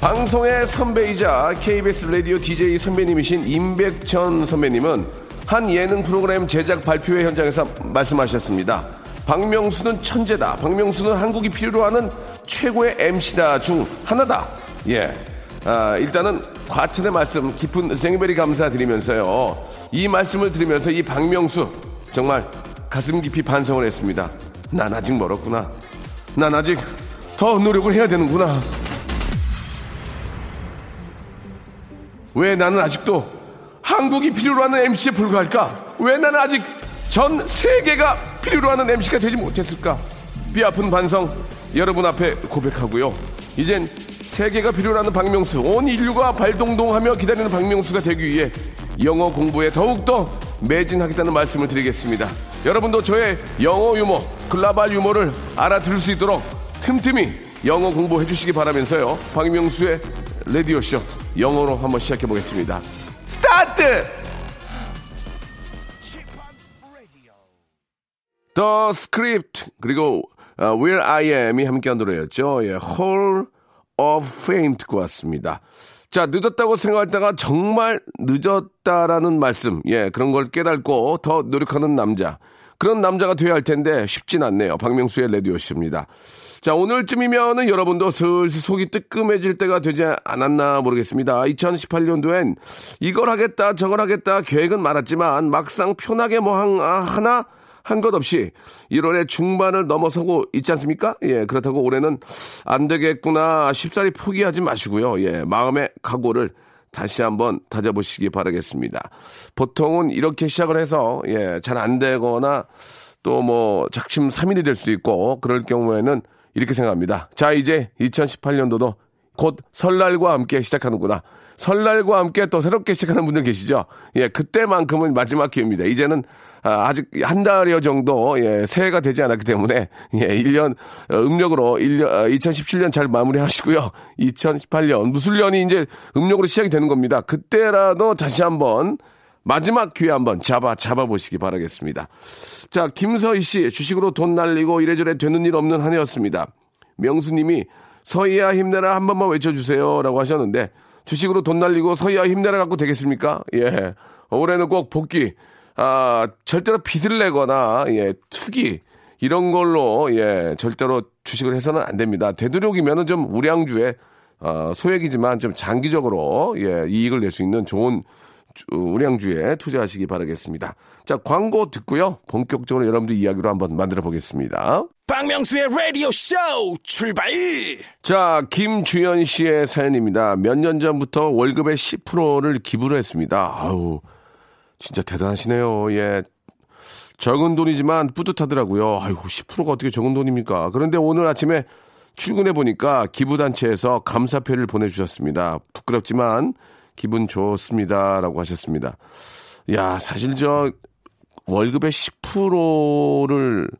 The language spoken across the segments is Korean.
방송의 선배이자 KBS 라디오 DJ 선배님이신 임백천 선배님은 한 예능 프로그램 제작 발표회 현장에서 말씀하셨습니다. 박명수는 천재다. 박명수는 한국이 필요로 하는 최고의 MC다 중 하나다. 예. 아, 일단은 과찬의 말씀 깊은 생베리 감사드리면서요. 이 말씀을 드리면서 이 박명수 정말 가슴 깊이 반성을 했습니다. 난 아직 멀었구나. 난 아직 더 노력을 해야 되는구나. 왜 나는 아직도 한국이 필요로 하는 MC에 불과할까? 왜 나는 아직 전 세계가 필요로 하는 MC가 되지 못했을까? 뼈 아픈 반성 여러분 앞에 고백하고요. 이젠 세계가 필요로 하는 박명수, 온 인류가 발동동하며 기다리는 박명수가 되기 위해 영어 공부에 더욱더 매진하겠다는 말씀을 드리겠습니다. 여러분도 저의 영어 유머, 글로벌 유머를 알아들을 수 있도록 틈틈이 영어 공부해 주시기 바라면서요. 박명수의 라디오쇼 영어로 한번 시작해 보겠습니다. 스타트! The Script 그리고 어, will.i.am이 함께한 노래였죠. 예, Hall of Fame 듣고 왔습니다. 자, 늦었다고 생각했다가 정말 늦었다라는 말씀, 예, 그런 걸 깨닫고 더 노력하는 남자. 그런 남자가 돼야 할 텐데 쉽진 않네요. 박명수의 레디오씨입니다. 자, 오늘쯤이면은 여러분도 슬슬 속이 뜨끔해질 때가 되지 않았나 모르겠습니다. 2018년도엔 이걸 하겠다, 저걸 하겠다 계획은 많았지만 막상 편하게 뭐 한, 아, 하나 한것 없이 1월의 중반을 넘어서고 있지 않습니까? 예, 그렇다고 올해는 안 되겠구나 쉽사리 포기하지 마시고요. 예, 마음의 각오를 다시 한번 다져보시기 바라겠습니다. 보통은 이렇게 시작을 해서 예, 잘 안 되거나 또 뭐 작심 삼일이 될 수도 있고 그럴 경우에는 이렇게 생각합니다. 자, 이제 2018년도도 곧 설날과 함께 시작하는구나. 설날과 함께 또 새롭게 시작하는 분들 계시죠? 예, 그때만큼은 마지막 기회입니다. 이제는 아, 아직 한 달여 정도 예, 새해가 되지 않았기 때문에 예, 1년 어, 음력으로 1년 2017년 잘 마무리하시고요. 2018년 무술년이 이제 음력으로 시작이 되는 겁니다. 그때라도 다시 한번 마지막 기회 한번 잡아 잡아 보시기 바라겠습니다. 자, 김서희 씨 주식으로 돈 날리고 이래저래 되는 일 없는 한 해였습니다. 명수님이 서희야 힘내라 한 번만 외쳐주세요라고 하셨는데 주식으로 돈 날리고 서희야 힘내라 갖고 되겠습니까? 예, 올해는 꼭 복귀. 아, 절대로 빚을 내거나, 예, 투기, 이런 걸로, 예, 절대로 주식을 해서는 안 됩니다. 되도록이면은 좀 우량주에, 어, 소액이지만 좀 장기적으로, 예, 이익을 낼 수 있는 좋은 주- 우량주에 투자하시기 바라겠습니다. 자, 광고 듣고요. 본격적으로 여러분들 이야기로 한번 만들어 보겠습니다. 박명수의 Radio Show 출발. 자, 김주현 씨의 사연입니다. 몇 년 전부터 월급의 10%를 기부를 했습니다. 아우, 진짜 대단하시네요. 예. 적은 돈이지만 뿌듯하더라고요. 아이고, 10%가 어떻게 적은 돈입니까? 그런데 오늘 아침에 출근해 보니까 기부단체에서 감사패를 보내주셨습니다. 부끄럽지만 기분 좋습니다. 라고 하셨습니다. 야, 사실 저 월급의 10%를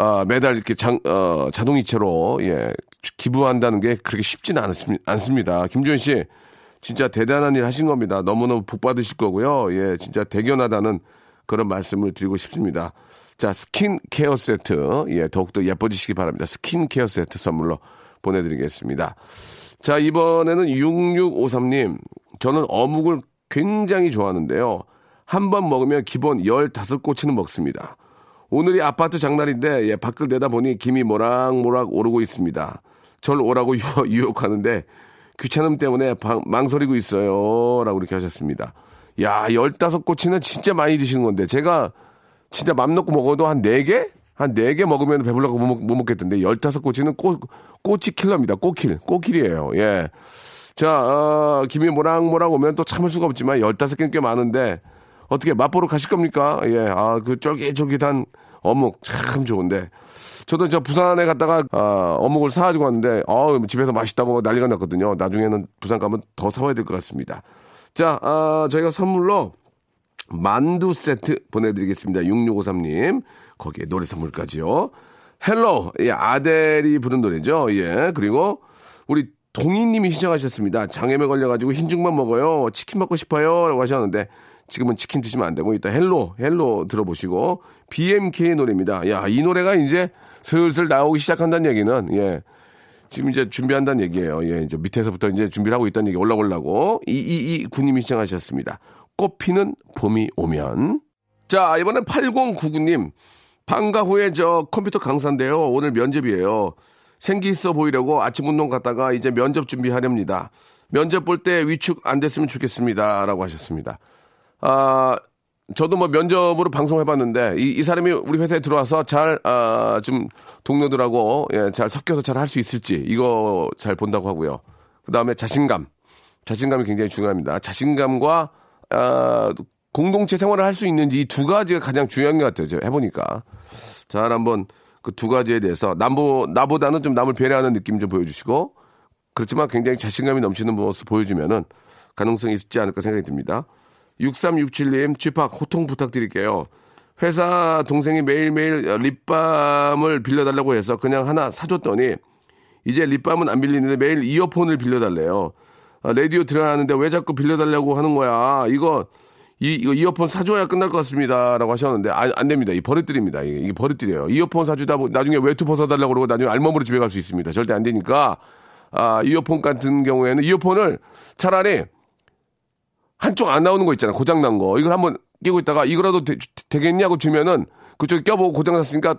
아, 매달 이렇게 장, 어, 자동이체로, 예, 기부한다는 게 그렇게 쉽지는 않습니다. 않습니다. 김주현 씨, 진짜 대단한 일 하신 겁니다. 너무너무 복 받으실 거고요. 예, 진짜 대견하다는 그런 말씀을 드리고 싶습니다. 자, 스킨 케어 세트, 예, 더욱더 예뻐지시기 바랍니다. 스킨 케어 세트 선물로 보내드리겠습니다. 자, 이번에는 6653님, 저는 어묵을 굉장히 좋아하는데요. 한 번 먹으면 기본 15꼬치는 먹습니다. 오늘이 아파트 장날인데 예, 밖을 내다보니 김이 모락모락 오르고 있습니다. 절 오라고 유혹, 유혹하는데 귀찮음 때문에 방- 망설이고 있어요. 라고 이렇게 하셨습니다. 야, 15꼬치는 진짜 많이 드시는 건데 제가 진짜 맘 놓고 먹어도 한 4개? 한 4개 먹으면 배불러고 못, 먹- 못 먹겠던데 15꼬치는 꼬, 꼬치 킬러입니다. 꼬킬. 꼬킬이에요. 예. 자, 어, 김이 모락모락 오면 또 참을 수가 없지만 15개는 꽤 많은데 어떻게 맛보러 가실 겁니까? 예. 아, 그 쫄깃쫄깃한 어묵 참 좋은데. 저도 저 부산에 갔다가 아, 어묵을 사가지고 왔는데 어 집에서 맛있다고 난리가 났거든요. 나중에는 부산 가면 더 사와야 될 것 같습니다. 자, 아, 저희가 선물로 만두 세트 보내드리겠습니다. 6653님. 거기에 노래 선물까지요. Hello, 예, 아델이 부른 노래죠. 예, 그리고 우리 동희님이 신청하셨습니다. 장염에 걸려가지고 흰죽만 먹어요. 치킨 먹고 싶어요. 라고 하셨는데 지금은 치킨 드시면 안 되고 이따 Hello, Hello 들어보시고 BMK의 노래입니다. 야, 이 노래가 이제 슬슬 나오기 시작한다는 얘기는, 예. 지금 이제 준비한다는 얘기예요. 예, 이제 밑에서부터 이제 준비를 하고 있다는 얘기 올라오려고. 이이이 군님이 시청하셨습니다. 꽃피는 봄이 오면. 자, 이번엔 8099님. 방과 후에 저 컴퓨터 강사인데요. 오늘 면접이에요. 생기 있어 보이려고 아침 운동 갔다가 이제 면접 준비하렵니다. 면접 볼 때 위축 안 됐으면 좋겠습니다. 라고 하셨습니다. 아, 저도 뭐 면접으로 방송해봤는데 이, 이 사람이 우리 회사에 들어와서 잘, 아, 좀 동료들하고 예, 잘 섞여서 잘 할 수 있을지 이거 잘 본다고 하고요. 그 다음에 자신감. 자신감이 굉장히 중요합니다. 자신감과, 아, 공동체 생활을 할 수 있는지 이 두 가지가 가장 중요한 것 같아요. 제가 해보니까. 잘 한번 그 두 가지에 대해서 남보, 나보다는 좀 남을 배려하는 느낌 좀 보여주시고 그렇지만 굉장히 자신감이 넘치는 모습 보여주면은 가능성이 있지 않을까 생각이 듭니다. 6367님, 쥐팍 호통 부탁드릴게요. 회사 동생이 매일매일 립밤을 빌려달라고 해서 그냥 하나 사줬더니 이제 립밤은 안 빌리는데 매일 이어폰을 빌려달래요. 아, 라디오 들어가는데 왜 자꾸 빌려달라고 하는 거야? 이거 이, 이거 이어폰 사줘야 끝날 것 같습니다. 라고 하셨는데, 아, 안 됩니다. 이 버릇들입니다. 이게, 이게 버릇들이에요. 이어폰 사주다 보 나중에 외투 벗어달라고 그러고 나중에 알몸으로 집에 갈 수 있습니다. 절대 안 되니까, 아, 이어폰 같은 경우에는 이어폰을 차라리 한쪽 안 나오는 거 있잖아. 고장난 거. 이걸 한번 끼고 있다가 이거라도 되, 겠냐고 주면은 그쪽에 껴보고 고장났으니까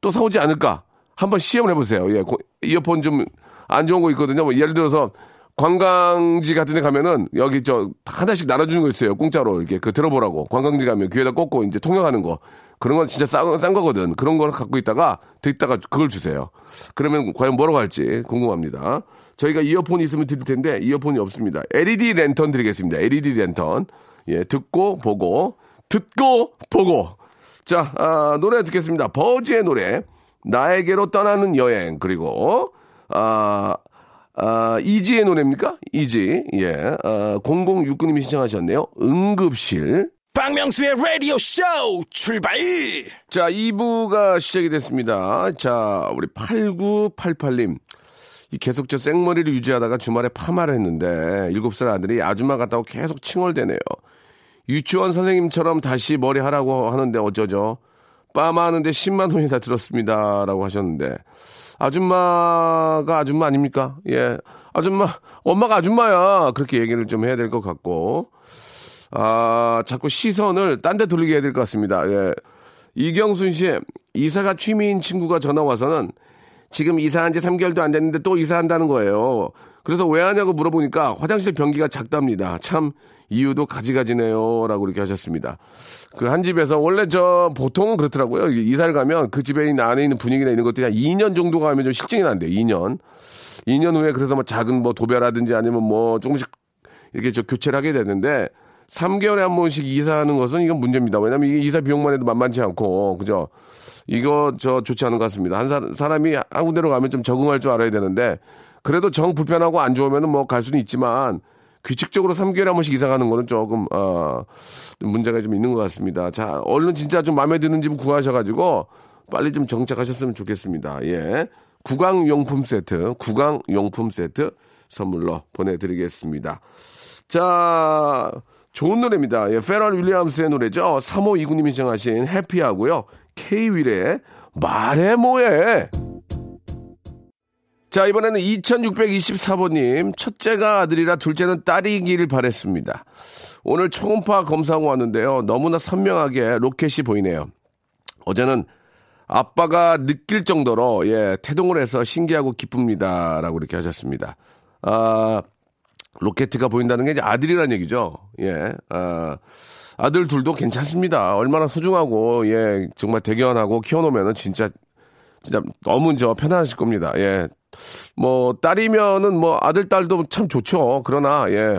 또 사오지 않을까. 한번 시험을 해보세요. 예, 고, 이어폰 좀 안 좋은 거 있거든요. 뭐 예를 들어서 관광지 같은 데 가면은 여기 저 하나씩 나눠주는 거 있어요. 공짜로 이렇게 그 들어보라고. 관광지 가면 귀에다 꽂고 이제 통역하는 거. 그런 건 진짜 싼, 싼 거거든. 그런 걸 갖고 있다가 듣다가 그걸 주세요. 그러면 과연 뭐라고 할지 궁금합니다. 저희가 이어폰이 있으면 드릴 텐데 이어폰이 없습니다. LED 랜턴 드리겠습니다. LED 랜턴. 예, 듣고 보고 듣고 보고. 자, 아, 노래 듣겠습니다. 버즈의 노래. 나에게로 떠나는 여행 그리고 아 아, 이지의 노래입니까? 이지. 예. 아, 0069님이 신청하셨네요. 응급실. 박명수의 라디오 쇼 출발! 자, 2부가 시작이 됐습니다. 자, 우리 8988님. 이 계속 저 생머리를 유지하다가 주말에 파마를 했는데 7살 아들이 아줌마 같다고 계속 칭얼대네요. 유치원 선생님처럼 다시 머리 하라고 하는데 어쩌죠? 빠마 하는데 10만 원이 다 들었습니다. 라고 하셨는데 아줌마가 아줌마 아닙니까? 예. 아줌마, 엄마가 아줌마야. 그렇게 얘기를 좀 해야 될 것 같고. 아, 자꾸 시선을 딴 데 돌리게 해야 될 것 같습니다. 예. 이경순 씨, 이사가 취미인 친구가 전화 와서는 지금 이사한 지 3개월도 안 됐는데 또 이사한다는 거예요. 그래서 왜 하냐고 물어보니까 화장실 변기가 작답니다. 참 이유도 가지가지네요. 라고 이렇게 하셨습니다. 그 한 집에서 원래 저 보통은 그렇더라고요. 이사를 가면 그 집에 있는 안에 있는 분위기나 이런 것들이 한 2년 정도 가면 좀 실증이 난대요. 2년. 2년 후에 그래서 뭐 작은 뭐 도배라든지 아니면 뭐 조금씩 이렇게 저 교체를 하게 되는데 3개월에 한 번씩 이사하는 것은 이건 문제입니다. 왜냐면 이게 이사 비용만 해도 만만치 않고, 그죠? 이거 저 좋지 않은 것 같습니다. 한 사람이 한 군데로 가면 좀 적응할 줄 알아야 되는데, 그래도 정 불편하고 안 좋으면은 뭐 갈 수는 있지만, 규칙적으로 3개월에 한 번씩 이사 가는 거는 조금, 어, 문제가 좀 있는 것 같습니다. 자, 얼른 진짜 좀 마음에 드는 집 구하셔가지고, 빨리 좀 정착하셨으면 좋겠습니다. 예. 구강용품 세트, 구강용품 세트 선물로 보내드리겠습니다. 자, 좋은 노래입니다. 예, 페럴 윌리엄스의 노래죠. 3529님이 신청하신 해피하고요. K-윌의 말해 뭐해. 자, 이번에는 2624번님. 첫째가 아들이라 둘째는 딸이기를 바랬습니다. 오늘 초음파 검사하고 왔는데요. 너무나 선명하게 로켓이 보이네요. 어제는 아빠가 느낄 정도로, 예, 태동을 해서 신기하고 기쁩니다. 라고 이렇게 하셨습니다. 아, 로켓가 보인다는 게 이제 아들이라는 얘기죠. 예, 아, 아들 둘도 괜찮습니다. 얼마나 소중하고, 예, 정말 대견하고 키워놓으면은 진짜, 진짜 너무 저 편안하실 겁니다. 예, 뭐 딸이면은 뭐 아들 딸도 참 좋죠. 그러나 예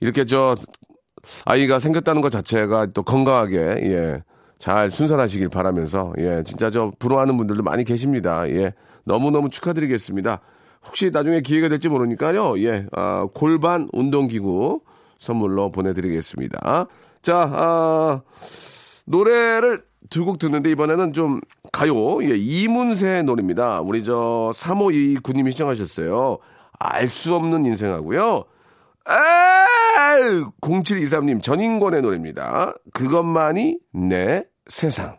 이렇게 저 아이가 생겼다는 것 자체가 또 건강하게 예 잘 순산하시길 바라면서, 예, 진짜 저 부러워하는 분들도 많이 계십니다. 예, 너무너무 축하드리겠습니다. 혹시 나중에 기회가 될지 모르니까요, 예, 아, 골반 운동기구 선물로 보내드리겠습니다. 자, 아, 노래를 두 곡 듣는데 이번에는 좀 가요. 예, 이문세의 노래입니다. 우리 저 3529님이 시청하셨어요. 알 수 없는 인생하고요. 아 0723님 전인권의 노래입니다. 그것만이 내 세상.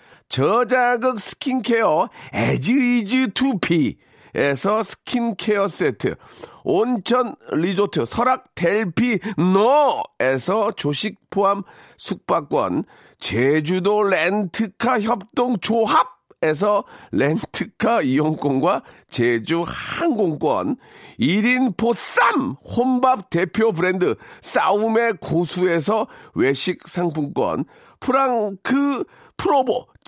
저자극 스킨케어 에즈이즈 투피에서 스킨케어 세트, 온천 리조트 설악 델피 노에서 조식 포함 숙박권, 제주도 렌트카 협동 조합 에서 렌트카 이용권과 제주 항공권, 1인 보쌈 혼밥 대표 브랜드 싸움의 고수에서 외식 상품권, 프랑크 프로보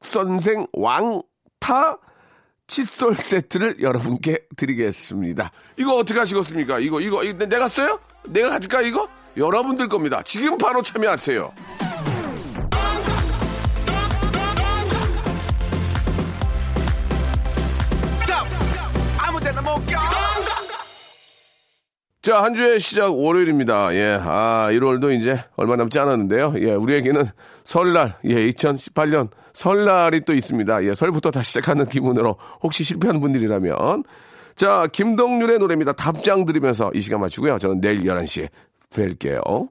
선생 왕타 칫솔 세트를 여러분께 드리겠습니다. 이거 어떻게 하시겠습니까? 이거, 이거, 이거 내가 써요? 내가 가질까, 이거? 여러분들 겁니다. 지금 바로 참여하세요. 자, 한 주의 시작 월요일입니다. 예, 아, 1월도 이제 얼마 남지 않았는데요. 예, 우리에게는 설날, 예, 2018년 설날이 또 있습니다. 예, 설부터 다시 시작하는 기분으로 혹시 실패한 분들이라면. 자, 김동률의 노래입니다. 답장 들으면서 이 시간 마치고요. 저는 내일 11시에 뵐게요.